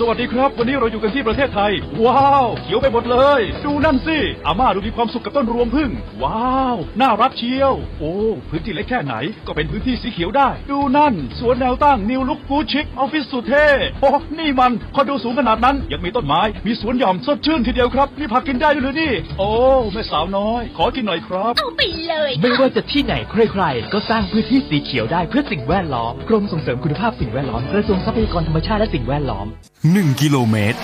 สวัสดีครับ วันนี้เราอยู่กันที่ประเทศไทย ว้าว เขียวไปหมดเลย ดูนั่นสิอาม่าดูมีความสุขกับต้นรวงผึ้ง ว้าว น่ารักเชียว โอ้พื้นที่เล็กแค่ไหนก็เป็นพื้นที่สีเขียวได้ ดูนั่น สวนแนวตั้ง new look ดูชิกออฟฟิศสุดเท่โอ้นี่มันคอนโดสูงขนาดนั้น ยังมีต้นไม้มีสวนหย่อมสดชื่นทีเดียวครับมีผักกินได้ด้วยเหรอนี่ โอ้แม่สาวน้อย ขอกินหน่อยครับ เอาไปเลยไม่ว่าจะที่ไหนใครๆ ก็สร้างพื้นที่สีเขียวได้เพื่อสิ่งแวดล้อมกรมส่งเสริมคุณภาพสิ่งแวดล้อมกระทรวงทรัพยากรธรรมชาติและสิ่งแวดล้อม1 กิโลเมตร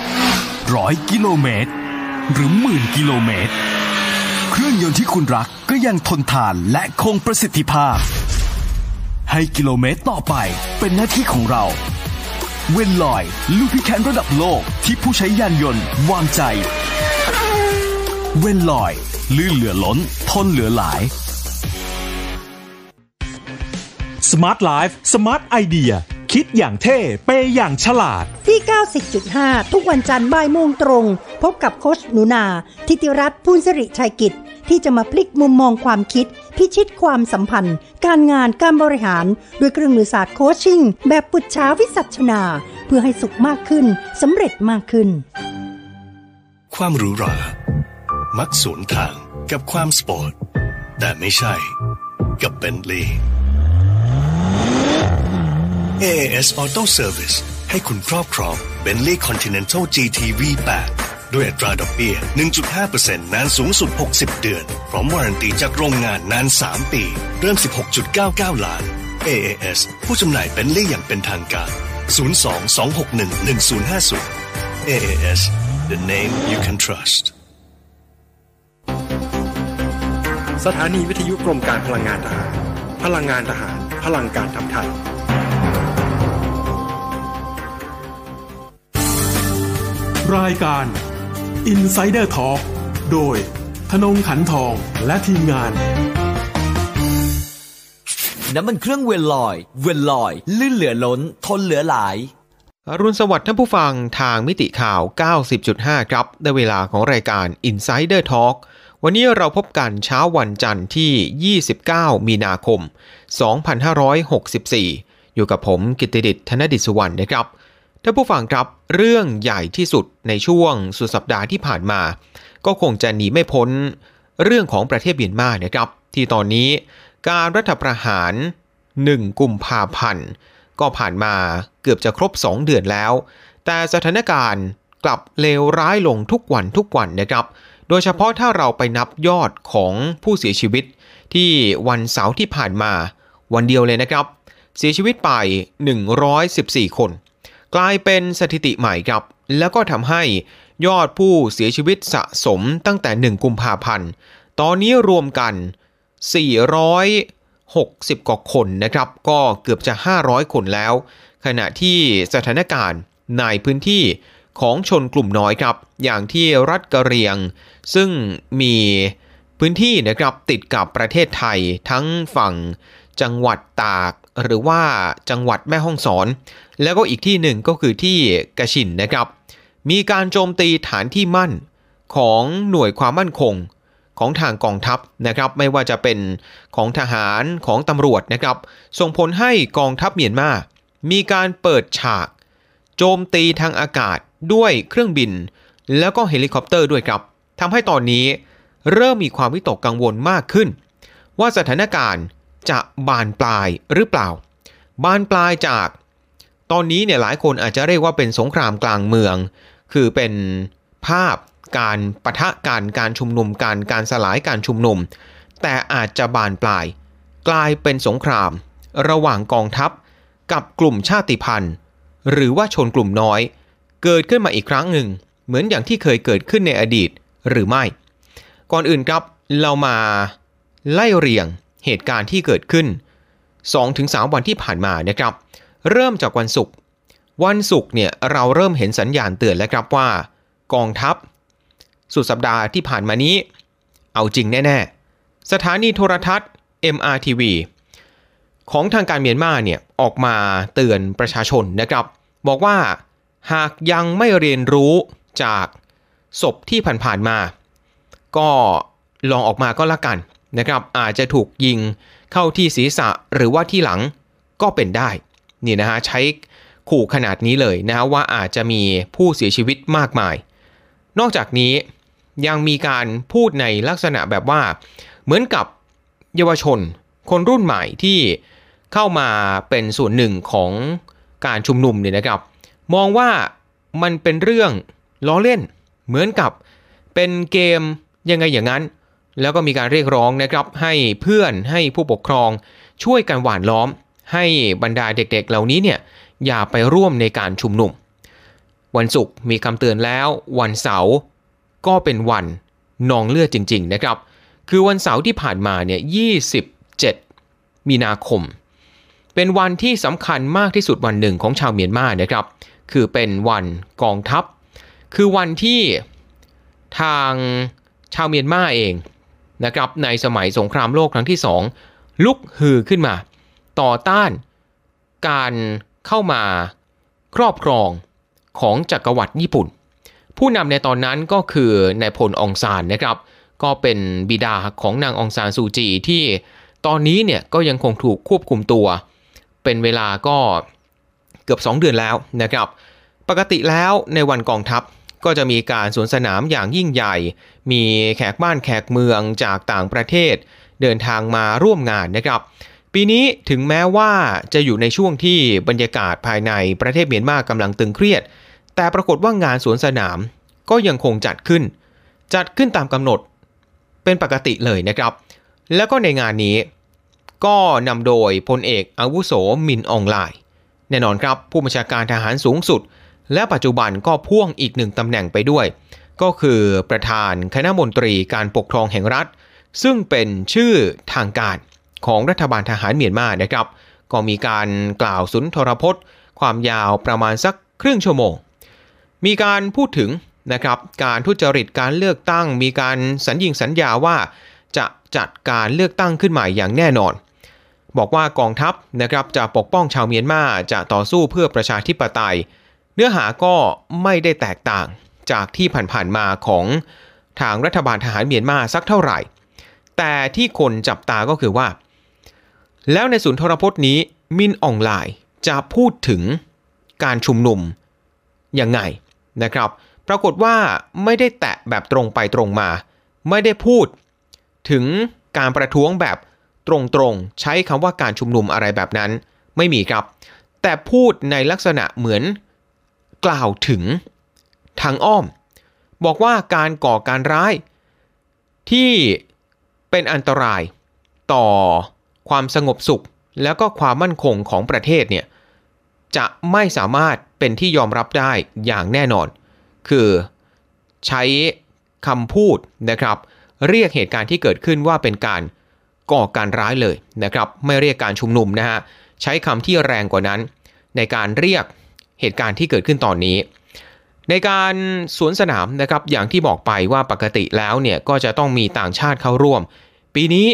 ร้อยกิโลเมตร หรือหมื่นกิโลเมตร เครื่องยนต์ที่คุณรักก็ยังทนทานและคงประสิทธิภาพ ให้กิโลเมตรต่อไปเป็นหน้าที่ของเราเวนลอยลูพิแคนระดับโลกที่ผู้ใช้ยานยนต์วางใจ เวนลอย ลื่นเหลือล้น ทนเหลือหลาย Smart Life Smart Idea คิดอย่างเท่ เปย์อย่างฉลาด ที่ 90.5 ทุกวันจันทร์บ่ายโมงตรง พบกับโคชหนูนา ทิติรัตน์พูนสิริชัยกิจ ที่จะมาพลิกมุมมองความคิด พิชิตความสัมพันธ์ การงานการบริหาร ด้วยเครื่องมือศาสตร์โคชชิ่ง แบบปุจฉาวิสัชนา เพื่อให้สุขมากขึ้นสำเร็จมากขึ้น ความหรูหรามักสวนทางกับความสปอร์ตแต่ไม่ใช่ กับเบนลี AAS Auto Service ให้คุณครอบครอง Bentley Continental GT V8 ด้วยอัตราดอกเบี้ย 1.5%นานสูงสุด 60 เดือน พร้อมวารันตีจากโรงงานนาน 3 ปี เริ่ม 16.99 ล้าน AAS ผู้จำหน่าย Bentley อย่างเป็นทางการ 02-261-1050 AAS the name you can trust สถานีวิทยุกรมการพลังงานทหาร พลังงานทหาร พลังการทำไทย รายการ Insider Talk โดยธนงขันทองและทีมงาน น้ำมันเครื่องเวลลอย เวลลอย ลื่นเหลือล้น ทนเหลือหลายอรุณสวัสดิ์ท่านผู้ฟังทางมิติข่าว 90.5 ครับ ได้เวลาของรายการ Insider Talk วันนี้เราพบกันเช้าวันจันทร์ที่ 29 มีนาคม 2564 อยู่กับผมกิตติดิษฐ์ธนดิษฐ์สุวรรณนะครับ ท่านผู้ฟังครับเรื่องใหญ่ที่สุดในช่วงสุดสัปดาห์ที่ผ่านมา ก็คงจะหนีไม่พ้นเรื่องของประเทศเมียนมานะครับ ที่ตอนนี้การรัฐประหาร 1 กุมภาพันธ์ก็ผ่านมาเกือบจะครบ 2 เดือนแล้ว แต่สถานการณ์กลับเลวร้ายลงทุกวันทุกวันนะครับ โดยเฉพาะถ้าเราไปนับยอดของผู้เสียชีวิต ที่วันเสาร์ที่ผ่านมา วันเดียวเลยนะครับ เสียชีวิตไป 114 คน กลายเป็นสถิติใหม่ครับ แล้วก็ทำให้ยอดผู้เสียชีวิตสะสมตั้งแต่ 1 กุมภาพันธ์ ตอนนี้รวมกัน 460 กว่าคนนะครับ ก็เกือบจะ 500 คนแล้ว ขณะที่สถานการณ์ในพื้นที่ของชนกลุ่มน้อยครับ อย่างที่รัฐกะเหรียง ซึ่งมีพื้นที่นะครับติดกับประเทศไทยทั้งฝั่งจังหวัดตาก หรือว่าจังหวัดแม่ฮ่องสอน แล้วก็อีกที่หนึ่งก็คือที่คะฉิ่นนะครับ มีการโจมตีฐานที่มั่นของหน่วยความมั่นคงของทางกองทัพนะครับ ไม่ว่าจะเป็นของทหารของตำรวจนะครับ ส่งผลให้กองทัพเมียนมา มีการเปิดฉาก โจมตีทางอากาศด้วยเครื่องบิน แล้วก็เฮลิคอปเตอร์ด้วยครับทำให้ตอนนี้เริ่มมีความวิตกกังวลมากขึ้น ว่าสถานการณ์ จะบานปลายหรือเปล่า บานปลายจาก ตอนนี้เนี่ยหลายคนอาจจะเรียกว่าเป็นสงครามกลางเมือง คือเป็นภาพการปะทะการการชุมนุมการการสลายการชุมนุม แต่อาจจะบานปลาย กลายเป็นสงคราม ระหว่างกองทัพกับกลุ่มชาติพันธุ์ หรือว่าชนกลุ่มน้อย เกิดขึ้นมาอีกครั้งหนึ่ง เหมือนอย่างที่เคยเกิดขึ้นในอดีตหรือไม่ ก่อนอื่นครับเรามาไล่เรียง เหตุการณ์ที่เกิดขึ้น 2-3 วันที่ผ่านมานะครับ เริ่มจากวันศุกร์วันศุกร์เนี่ยเราเริ่มเห็นสัญญาณเตือนแล้วครับว่า กองทัพ สุดสัปดาห์ที่ผ่านมานี้ เอาจริงแน่ ๆ สถานีโทรทัศน์ MRTV ของทางการเมียนมาเนี่ยออกมาเตือนประชาชนนะครับ บอกว่าหากยังไม่เรียนรู้จากศพที่ผ่านๆมา ก็ลองออกมาก็แล้วกัน นะครับอาจจะถูกยิงเข้าที่ศีรษะหรือว่าที่หลังก็เป็นได้นี่นะฮะใช้ขู่ขนาดนี้เลยนะฮะว่าอาจจะมีผู้เสียชีวิตมากมาย นอกจากนี้ยังมีการพูดในลักษณะแบบว่า เหมือนกับเยาวชน คนรุ่นใหม่ที่เข้ามาเป็นส่วนหนึ่งของการชุมนุมเนี่ยนะครับ มองว่ามันเป็นเรื่องล้อเล่นเหมือนกับเป็นเกมยังไงอย่างนั้น แล้วก็มีการเรียกร้องนะครับให้เพื่อนให้ผู้ปกครอง ช่วยกันหว่านล้อม ให้บรรดาเด็กๆ เหล่านี้เนี่ยอย่าไปร่วมในการชุมนุม วันศุกร์มีคำเตือนแล้ว วันเสาร์ก็เป็นวันนองเลือดจริง ๆ นะครับ คือวันเสาร์ที่ผ่านมาเนี่ย 27 มีนาคม เป็นวันที่สำคัญมากที่สุดวันหนึ่งของชาวเมียนมานะครับ คือเป็นวันกองทัพ คือวันที่ทางชาวเมียนมาเอง นะครับในสมัยสงครามโลกครั้งที่สองลุกฮือขึ้นมา ต่อต้านการเข้ามาครอบครองของจักรวรรดิญี่ปุ่น ผู้นำในตอนนั้นก็คือนายพลองซานนะครับ ก็เป็นบิดาของนางองซานซูจีที่ตอนนี้เนี่ยก็ยังคงถูกควบคุมตัว เป็นเวลาก็เกือบ 2 เดือนแล้วนะครับ ปกติแล้วในวันกองทัพ ก็จะมีการสวนสนามอย่างยิ่งใหญ่ มีแขกบ้านแขกเมืองจากต่างประเทศ เดินทางมาร่วมงานนะครับ ปีนี้ถึงแม้ว่าจะอยู่ในช่วงที่บรรยากาศภายในประเทศเมียนมากำลังตึงเครียด แต่ปรากฏว่างานสวนสนามก็ยังคงจัดขึ้น จัดขึ้นตามกำหนดเป็นปกติเลยนะครับ แล้วก็ในงานนี้ก็นำโดยพลเอกอาวุโสมินอองไลน์แน่นอนครับผู้บัญชาการทหารสูงสุด และปัจจุบันก็พ่วงอีกหนึ่งตำแหน่งไปด้วย ก็คือประธานคณะมนตรีการปกครองแห่งรัฐ ซึ่งเป็นชื่อทางการของรัฐบาลทหารเมียนมานะครับ ก็มีการกล่าวสุนทรพจน์ ความยาวประมาณสักครึ่งชั่วโมง มีการพูดถึงนะครับการทุจริตการเลือกตั้ง มีการสัญญิงสัญญาว่าจะจัดการเลือกตั้งขึ้นใหม่อย่างแน่นอน บอกว่ากองทัพนะครับจะปกป้องชาวเมียนมาจะต่อสู้เพื่อประชาธิปไตย เนื้อหาก็ไม่ได้แตกต่างจากที่ผ่านๆมาของทางรัฐบาลทหารเมียนมาสักเท่าไหร่ แต่ที่คนจับตาก็คือว่า แล้วในศูนย์ทรพจน์นี้มินออนไลน์จะพูดถึงการชุมนุมยังไงนะครับ ปรากฏว่าไม่ได้แตะแบบตรงไปตรงมา ไม่ได้พูดถึงการประท้วงแบบตรงๆ ใช้คำว่าการชุมนุมอะไรแบบนั้นไม่มีครับ แต่พูดในลักษณะเหมือน กล่าวถึงทางอ้อม บอกว่าการก่อการร้ายที่เป็นอันตรายต่อความสงบสุข แล้วก็ความมั่นคงของประเทศเนี่ยจะไม่สามารถเป็นที่ยอมรับได้อย่างแน่นอน คือใช้คำพูดนะครับ เรียกเหตุการณ์ที่เกิดขึ้นว่าเป็นการก่อการร้ายเลยนะครับ ไม่เรียกการชุมนุมนะฮะใช้คำที่แรงกว่านั้น ในการเรียก เหตุการณ์ที่เกิดขึ้นตอนนี้ ในการสวนสนามนะครับอย่างที่บอกไปว่าปกติแล้วเนี่ยก็จะต้องมีต่างชาติเข้าร่วม ปีนี้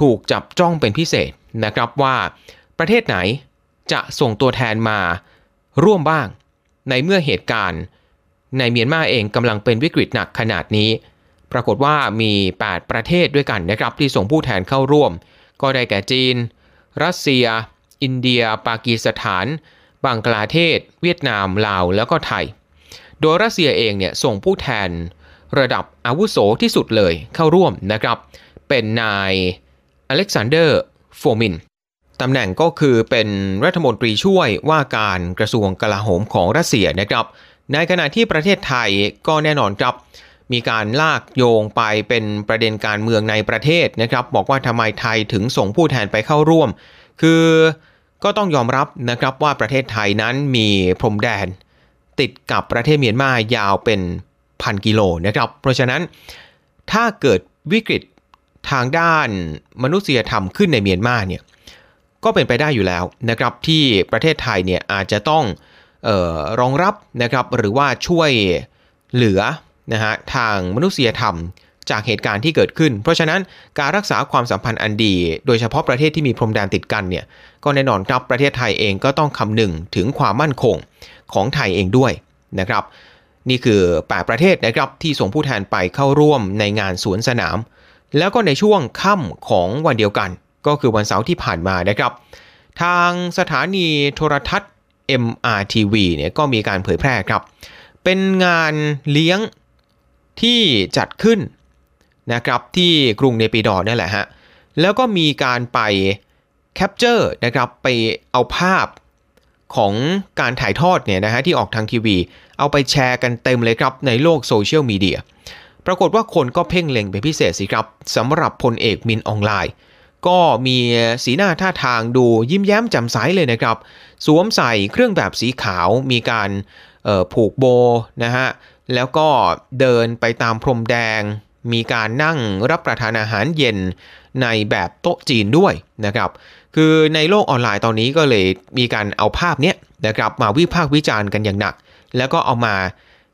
ถูกจับจ้องเป็นพิเศษนะครับว่าประเทศไหนจะส่งตัวแทนมาร่วมบ้าง ในเมื่อเหตุการณ์ในเมียนมาเองกำลังเป็นวิกฤตหนักขนาดนี้ ปรากฏว่ามี 8 ประเทศด้วยกันนะครับที่ส่งผู้แทนเข้าร่วม ก็ได้แก่จีน รัสเซีย อินเดีย ปากีสถาน บังกลาเทศ เวียดนาม ลาว แล้วก็ไทย โดยรัสเซียเองเนี่ยส่งผู้แทนระดับอาวุโสที่สุดเลยเข้าร่วมนะครับ เป็นนายอเล็กซานเดอร์โฟมินตำแหน่งก็คือเป็นรัฐมนตรีช่วยว่าการกระทรวงกลาโหมของรัสเซียนะครับ ในขณะที่ประเทศไทยก็แน่นอนครับ มีการลากโยงไปเป็นประเด็นการเมืองในประเทศนะครับ บอกว่าทำไมไทยถึงส่งผู้แทนไปเข้าร่วม คือ ก็ต้องยอมรับนะครับว่าประเทศไทยนั้นมีพรมแดน ติดกับประเทศเมียนมายาวเป็นพันกิโลนะครับ เพราะฉะนั้นถ้าเกิดวิกฤตทางด้านมนุษยธรรมขึ้นในเมียนมาเนี่ยก็เป็นไปได้อยู่แล้วนะครับที่ประเทศไทยเนี่ยอาจจะต้องออรองรับนะครับหรือว่าช่วยเหลือนะฮะทางมนุษยธรรม จากเหตุการณ์ที่เกิดขึ้น เพราะฉะนั้นการรักษาความสัมพันธ์อันดี โดยเฉพาะประเทศที่มีพรมแดนติดกันเนี่ยก็แน่นอนครับประเทศไทยเองก็ต้องคำนึงถึงความมั่นคงของไทยเองด้วยนะครับ นี่คือ 8 ประเทศนะครับที่ส่งผู้แทนไปเข้าร่วมในงานสวนสนาม แล้วก็ในช่วงค่ำของวันเดียวกัน ก็คือวันเสาร์ที่ผ่านมานะครับ ทางสถานีโทรทัศน์ MRTV เนี่ยก็มีการเผยแพร่ครับ เป็นงานเลี้ยงที่จัดขึ้น นะครับที่กรุงเนปิดอว์นั่นแหละฮะแล้วก็มีการไป capture นะครับไปเอาภาพของการถ่ายทอดเนี่ยนะฮะที่ออกทางทีวี เอาไปแชร์กันเต็มเลยครับในโลกโซเชียลมีเดียปรากฏว่าคนก็เพ่งเล็งเป็นพิเศษสิครับสำหรับพลเอกมินออนไลน์ ก็มีสีหน้าท่าทางดูยิ้มแย้มแจ่มใสเลยนะครับ สวมใส่เครื่องแบบสีขาวมีการผูกโบนะฮะแล้วก็เดินไปตามพรมแดง มีการนั่งรับประทานอาหารเย็นในแบบโต๊ะจีนด้วยนะครับ คือในโลกออนไลน์ตอนนี้ก็เลยมีการเอาภาพนี้นะครับมาวิพากษ์วิจารณ์กันอย่างหนัก แล้วก็เอามา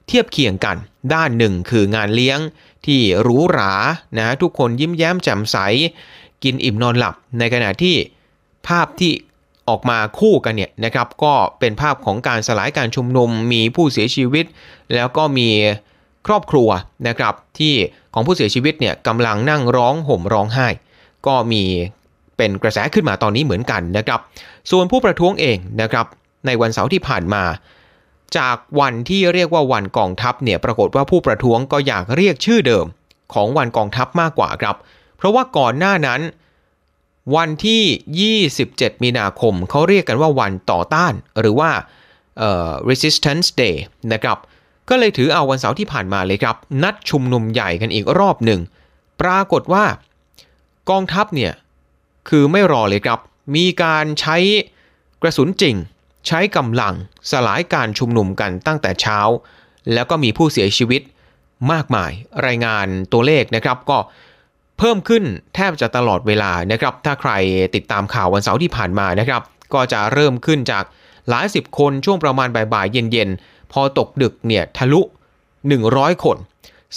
เทียบเคียงกัน ด้านหนึ่งคืองานเลี้ยงที่หรูหรานะทุกคนยิ้มแย้มแจ่มใส กินอิ่มนอนหลับ ในขณะที่ภาพที่ออกมาคู่กันเนี่ยนะครับ ก็เป็นภาพของการสลายการชุมนุมมีผู้เสียชีวิต แล้วก็มี ครอบครัวนะครับที่ของผู้เสียชีวิตเนี่ยกำลังนั่งร้องห่มร้องไห้ ก็มีเป็นกระแสขึ้นมาตอนนี้เหมือนกันนะครับ ส่วนผู้ประท้วงเองนะครับในวันเสาร์ที่ผ่านมา จากวันที่เรียกว่าวันกองทัพเนี่ยปรากฏว่าผู้ประท้วงก็อยากเรียกชื่อเดิมของวันกองทัพมากกว่าครับ เพราะว่าก่อนหน้านั้น วันที่ 27 มีนาคมเขาเรียกกันว่าวันต่อต้าน หรือว่า resistance day นะครับ ก็เลยถือเอาวันเสาร์ที่ผ่านมาเลยครับ นัดชุมนุมใหญ่กันอีกรอบหนึ่ง ปรากฏว่ากองทัพเนี่ยคือไม่รอเลยครับ มีการใช้กระสุนจริง ใช้กำลังสลายการชุมนุมกันตั้งแต่เช้า แล้วก็มีผู้เสียชีวิตมากมายรายงานตัวเลขนะครับก็เพิ่มขึ้นแทบจะตลอดเวลานะครับ ถ้าใครติดตามข่าววันเสาร์ที่ผ่านมานะครับ ก็จะเริ่มขึ้นจากหลายสิบคนช่วงประมาณบ่ายๆเย็นๆ พอตกดึกเนี่ยทะลุ 100 คน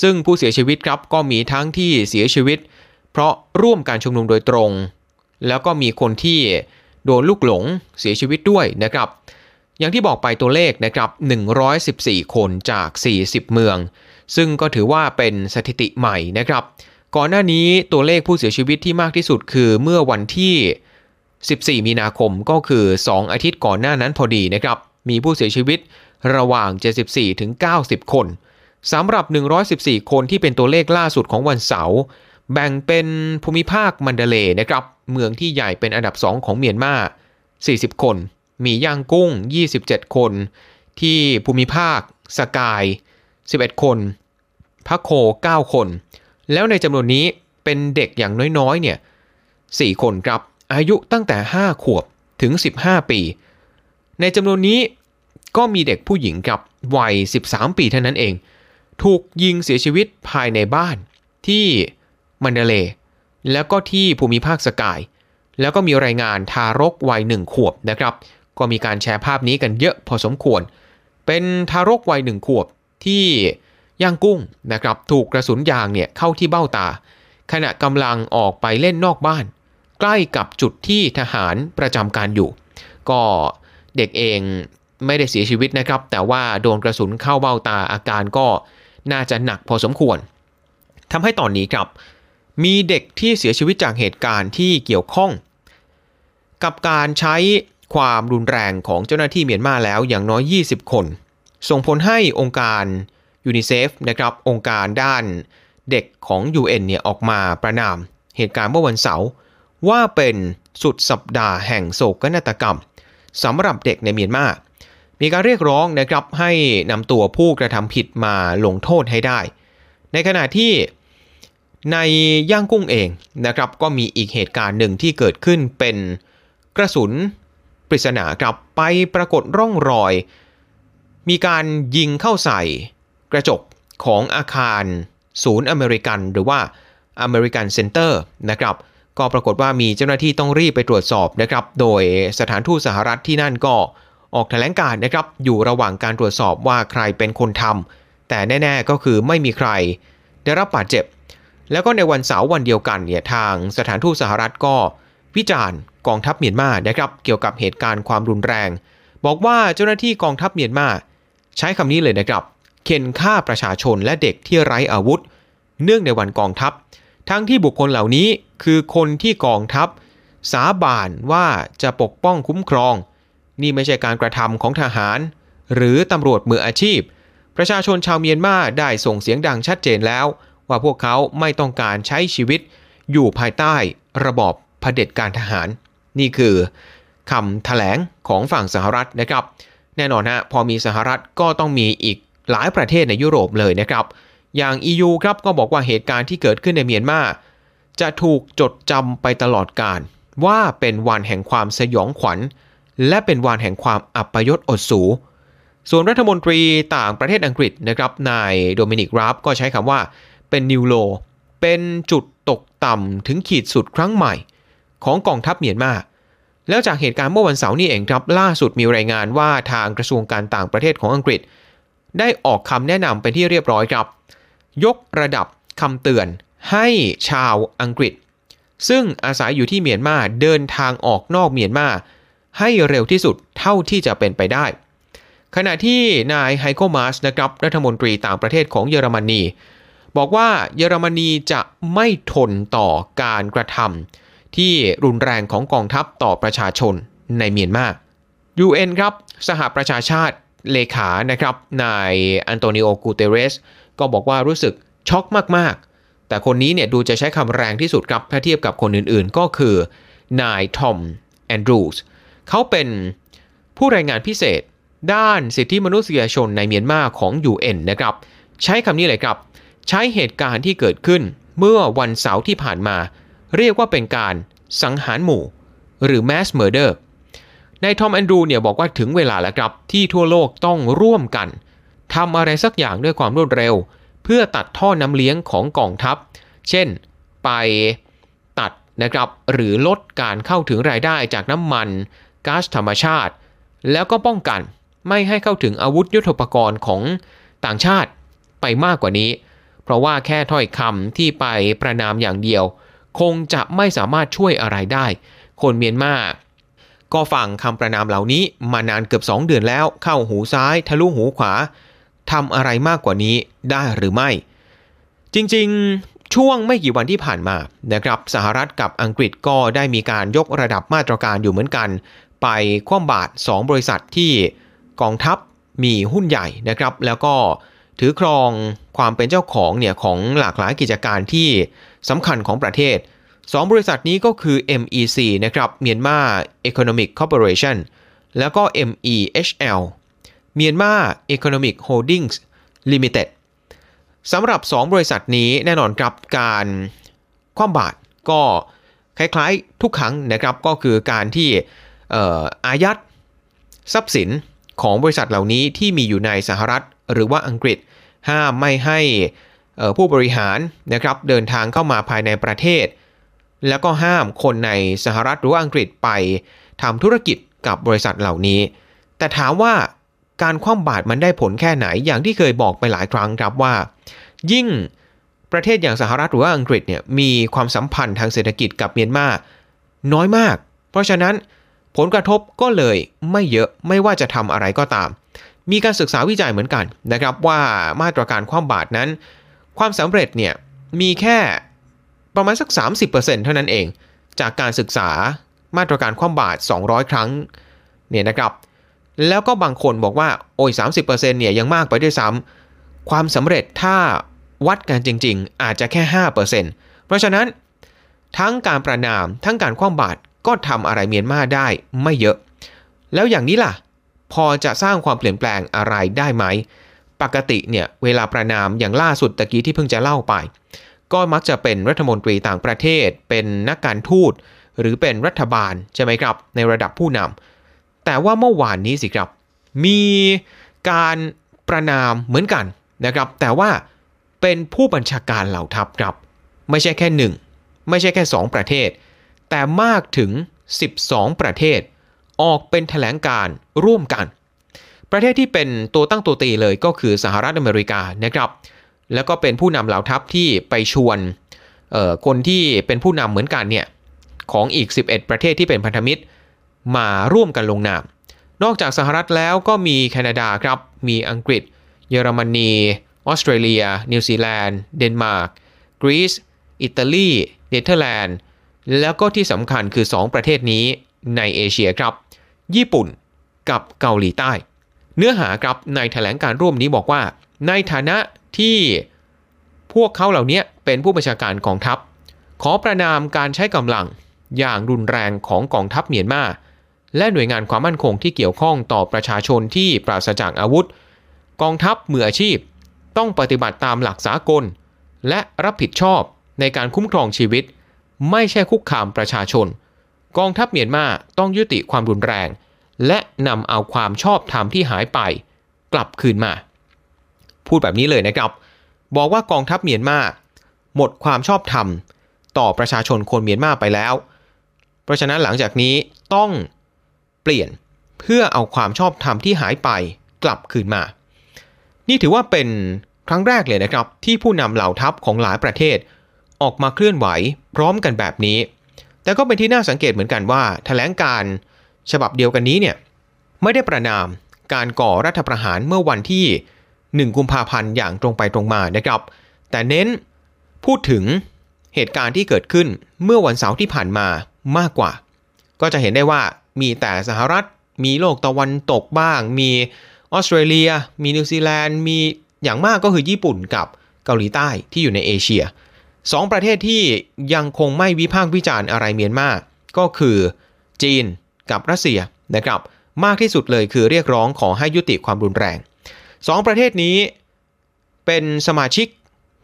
ซึ่งผู้เสียชีวิตครับก็มีทั้งที่เสียชีวิต เพราะร่วมการชุมนุมโดยตรง แล้วก็มีคนที่โดนลูกหลงเสียชีวิตด้วยนะครับ อย่างที่บอกไปตัวเลขนะครับ 114 คนจาก 40 เมือง ซึ่งก็ถือว่าเป็นสถิติใหม่นะครับ ก่อนหน้านี้ตัวเลขผู้เสียชีวิตที่มากที่สุดคือเมื่อวันที่ 14 มีนาคมก็คือ 2 อาทิตย์ก่อนหน้านั้นพอดีนะครับ มีผู้เสียชีวิต ระหว่าง 74 ถึง 90 คนสำหรับ 114 คนที่เป็นตัวเลขล่าสุดของวันเสาร์แบ่งเป็นภูมิภาคมันเดเลนะครับ เมืองที่ใหญ่เป็นอันดับ 2 ของเมียนมา 40 คน มีย่างกุ้ง 27 คน ที่ภูมิภาค สกาย 11 คนพักโค 9 คน แล้วในจำนวนนี้เป็นเด็กอย่างน้อยๆ เนี่ย 4 คนครับ อายุตั้งแต่ 5 ขวบถึง 15 ปี ในจำนวนนี้ ก็มีเด็กผู้หญิงกับวัย 13 ปีเท่านั้นเอง ถูกยิงเสียชีวิตภายในบ้านที่มันเดเล แล้วก็ที่ภูมิภาคสกาย แล้วก็มีรายงานทารกวัยหนึ่งขวบนะครับ ก็มีการแชร์ภาพนี้กันเยอะพอสมควร เป็นทารกวัยหนึ่งขวบที่ย่างกุ้งนะครับ ถูกกระสุนยางเนี่ยเข้าที่เบ้าตา ขณะกำลังออกไปเล่นนอกบ้าน ใกล้กับจุดที่ทหารประจำการอยู่ ก็เด็กเอง ไม่ได้เสียชีวิตนะครับ แต่ว่าโดนกระสุนเข้าเบ้าตาอาการก็น่าจะหนักพอสมควรทำให้ตอนนี้ครับ มีเด็กที่เสียชีวิตจากเหตุการณ์ที่เกี่ยวข้อง กับการใช้ความรุนแรงของเจ้าหน้าที่เมียนมาแล้วอย่างน้อย 20 คน ส่งผลให้องค์การยูนิเซฟนะครับองค์การด้านเด็กของ UN เนี่ยออกมาประนามเหตุการณ์เมื่อวันเสาร์ว่าเป็นสุดสัปดาห์แห่งโศกนาฏกรรมสำหรับเด็กในเมียนมา มีการเรียกร้องนะครับให้นำตัวผู้กระทำผิดมาลงโทษให้ได้ ในขณะที่ในย่างกุ้งเองนะครับก็มีอีกเหตุการณ์หนึ่งที่เกิดขึ้นเป็นกระสุนปริศนากลับไปปรากฏร่องรอย มีการยิงเข้าใส่กระจกของอาคารศูนย์อเมริกันหรือว่า American Center นะครับก็ปรากฏว่ามีเจ้าหน้าที่ต้องรีบไปตรวจสอบนะครับ โดยสถานทูตสหรัฐที่นั่นก็ ออกแถลงการนะครับอยู่ระหว่างการตรวจสอบว่าใครเป็นคนทำแต่แน่ ๆก็คือไม่มีใคร ได้รับบาดเจ็บ แล้วก็ในวันเสาร์วันเดียวกันเนี่ยทางสถานทูตสหรัฐก็ วิจารณ์กองทัพเมียนมานะครับเกี่ยวกับเหตุการณ์ความรุนแรง บอกว่าเจ้าหน้าที่กองทัพเมียนมาใช้คำนี้เลยนะครับ เข็นฆ่าประชาชนและเด็กที่ไร้อาวุธ เนื่องในวันกองทัพ ทั้งที่บุคคลเหล่านี้คือคนที่กองทัพ สาบานว่าจะปกป้องคุ้มครอง นี่ไม่ใช่การกระทำของทหาร หรือตำรวจมืออาชีพ ประชาชนชาวเมียนมาได้ส่งเสียงดังชัดเจนแล้ว ว่าพวกเขาไม่ต้องการใช้ชีวิต อยู่ภายใต้ระบอบเผด็จการทหาร นี่คือคำแถลงของฝั่งสหรัฐนะครับ แน่นอนฮะพอมีสหรัฐก็ต้องมีอีกหลายประเทศในยุโรปเลยนะครับ อย่าง EU ครับก็บอกว่าเหตุการณ์ที่เกิดขึ้นในเมียนมาจะถูกจดจำไปตลอดกาลว่าเป็นวันแห่งความสยองขวัญ และเป็นวันแห่งความอัปยศอดสู ส่วนรัฐมนตรีต่างประเทศอังกฤษนะครับนายโดมินิกราบก็ใช้คำว่าเป็นนิวโล เป็นจุดตกต่ำถึงขีดสุดครั้งใหม่ ของกองทัพเมียนมาแล้วจากเหตุการณ์เมื่อวันเสาร์นี้เองครับล่าสุดมีรายงานว่าทางกระทรวงการต่างประเทศของอังกฤษ ได้ออกคำแนะนำเป็นที่เรียบร้อยครับ ยกระดับคำเตือนให้ชาวอังกฤษ ซึ่งอาศัยอยู่ที่เมียนมาเดินทางออกนอกเมียนมา ให้เร็วที่สุดเท่าที่จะเป็นไปได้ ขณะที่นายไฮโคมาสนะครับรัฐมนตรีต่างประเทศของเยอรมนี บอกว่าเยอรมนีจะไม่ทนต่อการกระทำที่รุนแรงของกองทัพต่อประชาชนในเมียนมา UN ครับสหประชาชาติเลขานะครับนายอันโตนิโอกูเตเรส ก็บอกว่ารู้สึกช็อกมาก ๆ แต่คนนี้เนี่ยดูจะใช้คำแรงที่สุดครับถ้าเทียบกับคนอื่นๆ ก็คือนายทอมแอนดรูส เขาเป็นผู้รายงานพิเศษ ด้านสิทธิมนุษยชนในเมียนมาของ UN นะครับ ใช้คำนี้เลยครับ ใช้เหตุการณ์ที่เกิดขึ้นเมื่อวันเสาร์ที่ผ่านมา เรียกว่าเป็นการสังหารหมู่ หรือ mass murder นายทอมแอนดรูเนี่ยบอกว่าถึงเวลาแล้วครับ ที่ทั่วโลกต้องร่วมกันทำอะไรสักอย่างด้วยความรวดเร็ว เพื่อตัดท่อน้ำเลี้ยงของกองทัพ เช่น ไปตัดนะครับหรือลดการเข้าถึงรายได้จากน้ำมัน ก๊าซธรรมชาติ แล้วก็ป้องกันไม่ให้เข้าถึงอาวุธยุทโธปกรณ์ของต่างชาติไปมากกว่านี้ เพราะว่าแค่ถ้อยคำที่ไปประนามอย่างเดียว คงจะไม่สามารถช่วยอะไรได้ คนเมียนมาก็ฟังคำประนามเหล่านี้มานานเกือบ 2 เดือนแล้ว เข้าหูซ้าย ทะลุหูขวาทำอะไรมากกว่านี้ได้หรือไม่ จริงๆช่วงไม่กี่วันที่ผ่านมานะครับสหรัฐกับอังกฤษก็ได้มีการยกระดับมาตรการอยู่เหมือนกัน ไปคว่ำบาตร2บริษัทที่กองทัพมีหุ้นใหญ่นะครับ แล้วก็ถือครองความเป็นเจ้าของเนี่ยของหลากหลายกิจการที่สำคัญของประเทศ 2 บริษัทนี้ก็คือ MEC นะครับ Myanmar Economic Corporation แล้วก็ MEHL Myanmar Economic Holdings Limited สำหรับ 2 บริษัทนี้แน่นอนครับการคว่ำบาตรก็คล้ายๆทุกครั้งนะครับก็คือการที่ อายัดทรัพย์สินของบริษัทเหล่านี้ที่มีอยู่ในสหรัฐหรือว่าอังกฤษ ห้ามไม่ให้ผู้บริหารนะครับเดินทางเข้ามาภายในประเทศ แล้วก็ห้ามคนในสหรัฐหรือว่าอังกฤษไปทำธุรกิจกับบริษัทเหล่านี้ แต่ถามว่าการคว่ำบาตรมันได้ผลแค่ไหนอย่างที่เคยบอกไปหลายครั้งครับว่า ยิ่งประเทศอย่างสหรัฐหรือว่าอังกฤษเนี่ยมีความสัมพันธ์ทางเศรษฐกิจกับเมียนมาน้อยมาก เพราะฉะนั้น ผลกระทบก็เลยไม่เยอะไม่ว่าจะทำอะไรก็ตาม มีการศึกษาวิจัยเหมือนกันนะครับว่ามาตรการคว่ำบาตรนั้น ความสำเร็จเนี่ยมีแค่ประมาณสัก 30%เท่านั้นเอง จากการศึกษามาตรการคว่ำบาตร200 ครั้งเนี่ยนะครับ แล้วก็บางคนบอกว่าโอ้ย30%เนี่ยยังมากไปด้วยซ้ำความสำเร็จถ้าวัดกันจริง ๆ อาจจะแค่ 5%เพราะฉะนั้นทั้งการประนามทั้งการคว่ำบาตร ก็ทำอะไรเมียนมาได้ไม่เยอะ แล้วอย่างนี้ล่ะ พอจะสร้างความเปลี่ยนแปลงอะไรได้ไหม ปกติเนี่ยเวลาประนามอย่างล่าสุดตะกี้ที่เพิ่งจะเล่าไป ก็มักจะเป็นรัฐมนตรีต่างประเทศ เป็นนักการทูต หรือเป็นรัฐบาลใช่ไหมครับ ในระดับผู้นำแต่ว่าเมื่อวานนี้สิครับ มีการประนามเหมือนกันนะครับ แต่ว่าเป็นผู้บัญชาการเหล่าทัพครับ ไม่ใช่แค่หนึ่งไม่ใช่แค่ 2 ประเทศ แต่มากถึง 12 ประเทศ ออกเป็นแถลงการร่วมกัน ประเทศที่เป็นตัวตั้งตัวตีเลยก็คือสหรัฐอเมริกานะครับ แล้วก็เป็นผู้นำเหล่าทัพที่ไปชวนคนที่เป็นผู้นำเหมือนกันเนี่ยของอีก 11 ประเทศที่เป็นพันธมิตรมาร่วมกันลงนาม นอกจากสหรัฐแล้วก็มีแคนาดาครับ มีอังกฤษ เยอรมนี ออสเตรเลีย นิวซีแลนด์ เดนมาร์ก กรีซ อิตาลี เนเธอร์แลนด์ แล้วก็ที่สำคัญคือ 2 ประเทศนี้ในเอเชียครับ ญี่ปุ่นกับเกาหลีใต้ เนื้อหาครับในแถลงการร่วมนี้บอกว่า ในฐานะที่พวกเขาเหล่านี้เป็นผู้บัญชาการกองทัพ ขอประนามการใช้กำลังอย่างรุนแรงของกองทัพเมียนมาและหน่วยงานความมั่นคงที่เกี่ยวข้องต่อประชาชนที่ปราศจากอาวุธ กองทัพมืออาชีพ ต้องปฏิบัติตามหลักสากล และรับผิดชอบในการคุ้มครองชีวิต ไม่ใช่คุกคามประชาชน กองทัพเมียนมาต้องยุติความรุนแรง และนำเอาความชอบธรรมที่หายไป กลับคืนมา พูดแบบนี้เลยนะครับ บอกว่ากองทัพเมียนมาหมดความชอบธรรม ต่อประชาชนคนเมียนมาไปแล้ว เพราะฉะนั้นหลังจากนี้ต้องเปลี่ยนเพื่อเอาความชอบธรรมที่หายไปกลับคืนมา นี่ถือว่าเป็นครั้งแรกเลยนะครับ ที่ผู้นำเหล่าทัพของหลายประเทศ ออกมาเคลื่อนไหวพร้อมกันแบบนี้ แต่ก็เป็นที่น่าสังเกตเหมือนกันว่าแถลงการฉบับเดียวกันนี้เนี่ยไม่ได้ประนามการก่อรัฐประหารเมื่อวันที่ 1 กุมภาพันธ์อย่างตรงไปตรงมานะครับ แต่เน้นพูดถึงเหตุการณ์ที่เกิดขึ้นเมื่อวันเสาร์ที่ผ่านมามากกว่า ก็จะเห็นได้ว่ามีแต่สหรัฐ มีโลกตะวันตกบ้าง มีออสเตรเลีย มีนิวซีแลนด์ มีอย่างมากก็คือญี่ปุ่นกับเกาหลีใต้ที่อยู่ในเอเชีย สองประเทศที่ยังคงไม่วิพากษ์วิจารณ์อะไรเมียนมาก็คือจีนกับรัสเซียนะครับ มากที่สุดเลยคือเรียกร้องขอให้ยุติความรุนแรงสองประเทศนี้เป็นสมาชิก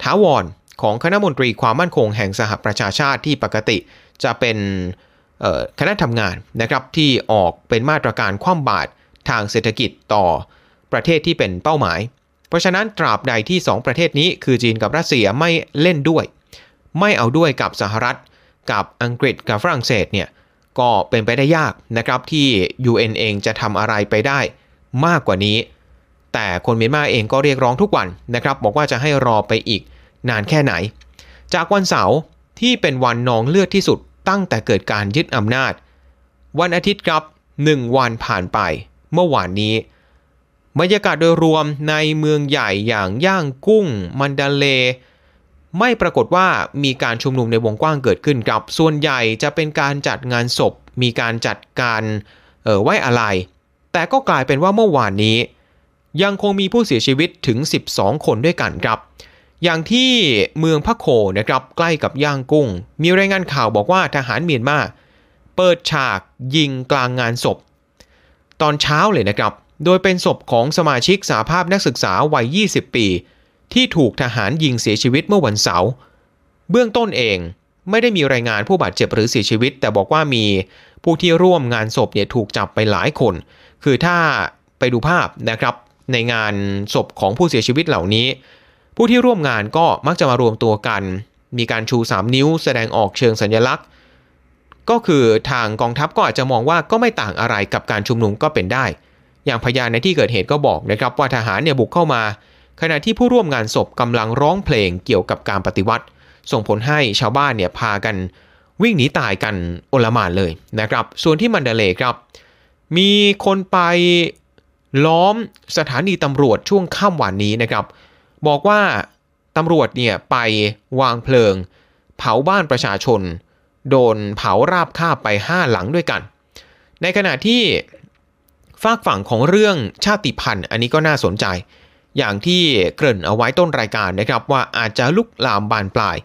ถาวรของคณะมนตรีความมั่นคงแห่งสหประชาชาติที่ปกติจะเป็นคณะทำงานนะครับที่ออกเป็นมาตรการคว่ำบาตรทางเศรษฐกิจต่อประเทศที่เป็นเป้าหมาย เพราะฉะนั้นตราบใดที่ 2 ประเทศนี้คือจีนกับรัสเซียไม่เล่นด้วย ไม่เอาด้วยกับสหรัฐ กับอังกฤษกับฝรั่งเศสเนี่ยก็เป็นไปได้ยากนะครับที่ UN เองจะทำอะไรไปได้มากกว่านี้ แต่คนเมียนมาเองก็เรียกร้องทุกวันนะครับบอกว่าจะให้รอไปอีกนานแค่ไหน จากวันเสาร์ที่เป็นวันนองเลือดที่สุดตั้งแต่เกิดการยึดอำนาจ วันอาทิตย์ครับ 1 วันผ่านไป เมื่อวานนี้บรรยากาศโดยรวมในเมืองใหญ่อย่างย่างกุ้ง มันดาเล ไม่ปรากฏว่ามีการชุมนุมในวงกว้างเกิดขึ้นกับ ส่วนใหญ่จะเป็นการจัดงานศพ มีการจัดการเออไว้อะไร แต่ก็กลายเป็นว่าเมื่อวานนี้ ยังคงมีผู้เสียชีวิตถึง 12 คนด้วยกันครับ อย่างที่เมืองพะโคนะครับใกล้กับย่างกุ้ง มีรายงานข่าวบอกว่าทหารเมียนมาเปิดฉากยิงกลางงานศพ ตอนเช้าเลยนะครับ โดยเป็นศพของสมาชิกสาภาพนักศึกษาวัย 20 ปี ที่ถูกทหารยิงเสียชีวิตเมื่อวันเสาร์เบื้องต้นเองไม่ได้มีรายงานผู้บาดเจ็บหรือเสียชีวิต แต่บอกว่ามีผู้ที่ร่วมงานศพเนี่ยถูกจับไปหลายคน คือถ้าไปดูภาพนะครับในงานศพของผู้เสียชีวิตเหล่านี้ ผู้ที่ร่วมงานก็มักจะมารวมตัวกัน มีการชู 3 นิ้วแสดงออกเชิงสัญลักษณ์ ก็คือทางกองทัพก็อาจจะมองว่าก็ไม่ต่างอะไรกับการชุมนุมก็เป็นได้ อย่างพยานในที่เกิดเหตุก็บอกนะครับว่าทหารเนี่ยบุกเข้ามา ขณะที่ผู้ร่วมงานศพกำลังร้องเพลงเกี่ยวกับการปฏิวัติ ส่งผลให้ชาวบ้านเนี่ยพากันวิ่งหนีตายกันโอลมานเลยนะครับ ส่วนที่มันเดเลครับ มีคนไปล้อมสถานีตำรวจช่วงค่ำวันนี้นะครับ บอกว่าตำรวจเนี่ยไปวางเพลิง เผาบ้านประชาชน โดนเผาราบคาบไป5หลังด้วยกัน ในขณะที่ฝากฝั่งของเรื่องชาติพันธุ์ อันนี้ก็น่าสนใจ อย่างที่เกริ่นเอาไว้ต้นรายการนะครับว่าอาจจะลุกลามบานปลาย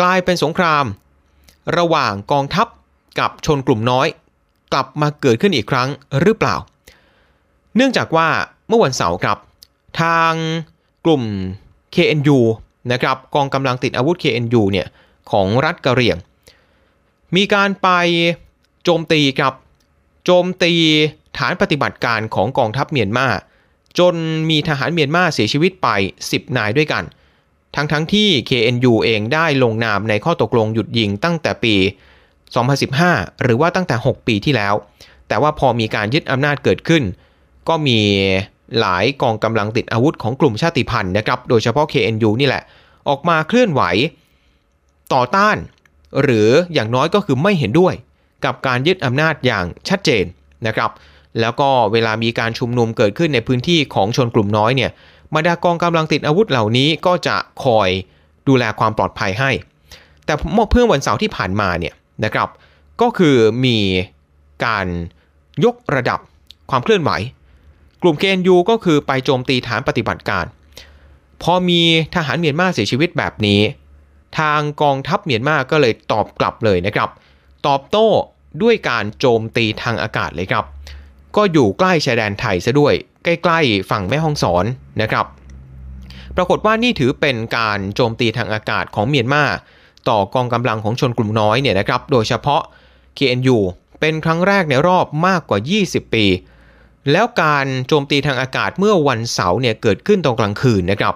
กลายเป็นสงคราม ระหว่างกองทัพกับชนกลุ่มน้อย กลับมาเกิดขึ้นอีกครั้งหรือเปล่า เนื่องจากว่าเมื่อวันเสาร์ครับ ทางกลุ่ม KNU นะครับกองกำลังติดอาวุธ KNU เนี่ยของรัฐกะเหรี่ยง มีการไปโจมตีครับโจมตีฐานปฏิบัติการของกองทัพเมียนมา จนมีทหารเมียนมาเสียชีวิตไป 10 นายด้วยกัน ทั้งทั้งที่ KNU เองได้ลงนามในข้อตกลงหยุดยิงตั้งแต่ปี 2015 หรือว่าตั้งแต่ 6 ปีที่แล้ว แต่ว่าพอมีการยึดอำนาจเกิดขึ้น ก็มีหลายกองกำลังติดอาวุธของกลุ่มชาติพันธุ์นะครับ โดยเฉพาะ KNU นี่แหละ ออกมาเคลื่อนไหวต่อต้าน หรืออย่างน้อยก็คือไม่เห็นด้วย กับการยึดอำนาจอย่างชัดเจนนะครับ แล้วก็เวลามีการชุมนุมเกิดขึ้นในพื้นที่ของชนกลุ่มน้อยเนี่ยบรรดากองกำลังติดอาวุธเหล่านี้ก็จะคอยดูแลความปลอดภัยให้ แต่เพื่อวันเสาร์ที่ผ่านมาเนี่ยนะครับ ก็คือมีการยกระดับความเคลื่อนไหว กลุ่ม KNU ก็คือไปโจมตีฐานปฏิบัติการ พอมีทหารเมียนมาเสียชีวิตแบบนี้ ทางกองทัพเมียนมาก็เลยตอบกลับเลยนะครับ ตอบโต้ด้วยการโจมตีทางอากาศเลยครับ ก็อยู่ใกล้ชายแดนไทยซะด้วย ใกล้ๆ ฝั่งแม่ฮ่องสอนนะครับ ปรากฏว่านี่ถือเป็นการโจมตีทางอากาศของเมียนมาต่อกองกำลังของชนกลุ่มน้อยเนี่ยนะครับ โดยเฉพาะ KNU เป็นครั้งแรกในรอบมากกว่า 20 ปี แล้วการโจมตีทางอากาศเมื่อวันเสาร์เนี่ยเกิดขึ้นตอนกลางคืนนะครับ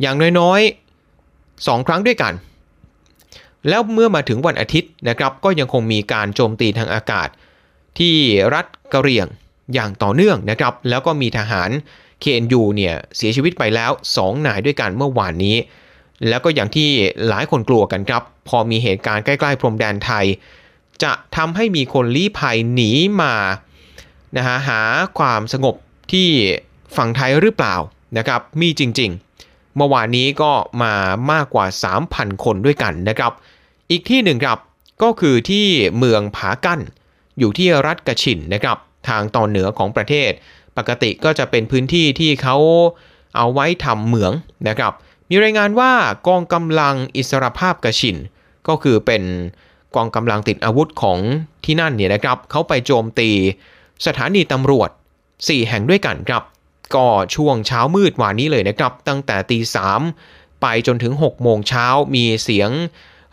อย่างน้อยๆ 2 ครั้งด้วยกัน แล้วเมื่อมาถึงวันอาทิตย์นะครับ ก็ยังคงมีการโจมตีทางอากาศ ที่รัฐกะเหรี่ยงอย่างต่อเนื่องนะครับ แล้วก็มีทหาร KNU เนี่ยเสียชีวิตไปแล้ว 2 นายด้วยกันเมื่อวานนี้ แล้วก็อย่างที่หลายคนกลัวกันครับ พอมีเหตุการณ์ใกล้ๆพรมแดนไทย จะทำให้มีคนลี้ภัยหนีมานะฮะหาความสงบที่ฝั่งไทยหรือเปล่านะครับ มีจริงๆ เมื่อวานนี้ก็มามากกว่า 3,000 คนด้วยกันนะครับ อีกที่หนึ่งครับก็คือที่เมืองผากั้น อยู่ที่รัฐกระชินนะครับ ทางตอนเหนือของประเทศ ปกติก็จะเป็นพื้นที่ที่เขาเอาไว้ทำเหมืองนะครับ มีรายงานว่ากองกำลังอิสรภาพกระชิน ก็คือเป็นกองกำลังติดอาวุธของที่นั่นเนี่ยนะครับเขาไปโจมตีสถานีตำรวจ 4 แห่งด้วยกันครับ ก็ช่วงเช้ามืดวันนี้เลยนะครับ ตั้งแต่ตีสามไปจนถึง 6 โมงเช้ามีเสียง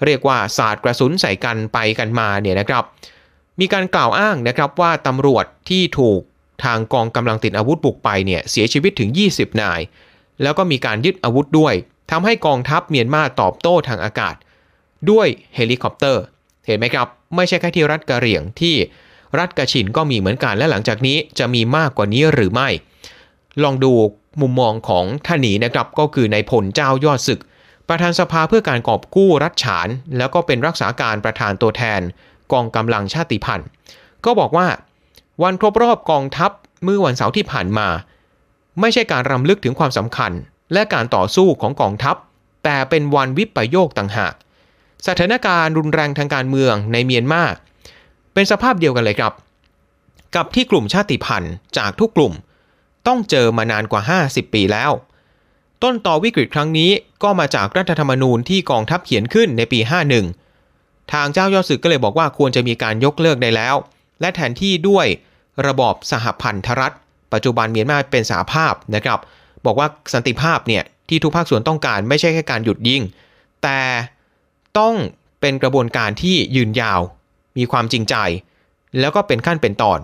เรียกว่าสาดกระสุนใส่กันไปกันมาเนี่ยนะครับ มีการกล่าวอ้างนะครับว่าตำรวจที่ถูกทางกองกำลังติดอาวุธบุกไปเนี่ยเสียชีวิตถึง 20 นาย แล้วก็มีการยึดอาวุธด้วยทำให้กองทัพเมียนมาตอบโต้ทางอากาศ ด้วยเฮลิคอปเตอร์ เห็นไหมครับ ไม่ใช่แค่ที่รัฐกะเหรี่ยงที่รัฐคะฉิ่นก็มีเหมือนกันและหลังจากนี้จะมีมากกว่านี้หรือไม่ ลองดูมุมมองของท่านนี้นะครับก็คือนายพลเจ้ายอดศึก ประธานสภาเพื่อการกอบกู้รัฐฉาน แล้วก็เป็นรักษาการประธานตัวแทน กองกำลังชาติพันธุ์ ก็บอกว่าวันครบรอบกองทัพเมื่อวันเสาร์ที่ผ่านมา ไม่ใช่การรำลึกถึงความสำคัญ และการต่อสู้ของกองทัพ แต่เป็นวันวิปโยคต่างหาก สถานการณ์รุนแรงทางการเมืองในเมียนมาเป็นสภาพเดียวกันเลยครับ กับที่กลุ่มชาติพันธุ์จากทุกกลุ่ม ต้องเจอมานานกว่า 50 ปีแล้ว ต้นต่อวิกฤตครั้งนี้ก็มาจากรัฐธรรมนูญที่กองทัพเขียนขึ้นในปี 51 ทางเจ้ายอดศึกก็เลยบอกว่าควรจะมีการยกเลิกได้แล้ว และแทนที่ด้วยระบอบสหพันธรัฐ ปัจจุบันเมียนมาเป็นสหภาพนะครับ บอกว่าสันติภาพเนี่ยที่ทุกภาคส่วนต้องการไม่ใช่แค่การหยุดยิง แต่ต้องเป็นกระบวนการที่ยืนยาว มีความจริงใจ แล้วก็เป็นขั้นเป็นตอน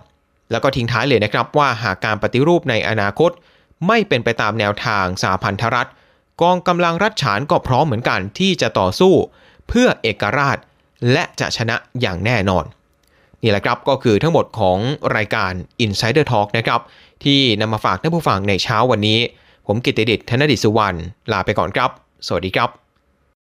แล้วก็ทิ้งท้ายเลยนะครับว่าหากการปฏิรูปในอนาคต ไม่เป็นไปตามแนวทางสหพันธรัฐ กองกำลังรัฐฉานก็พร้อมเหมือนกันที่จะต่อสู้ เพื่อเอกราช และจะชนะอย่างแน่นอน นี่แหละครับก็คือทั้งหมดของรายการ Insider Talk นะครับ ที่นำมาฝากท่านผู้ฟังในเช้าวันนี้ ผมกิตติเดชธนดิษฐ์สุวรรณลาไปก่อนครับ สวัสดีครับ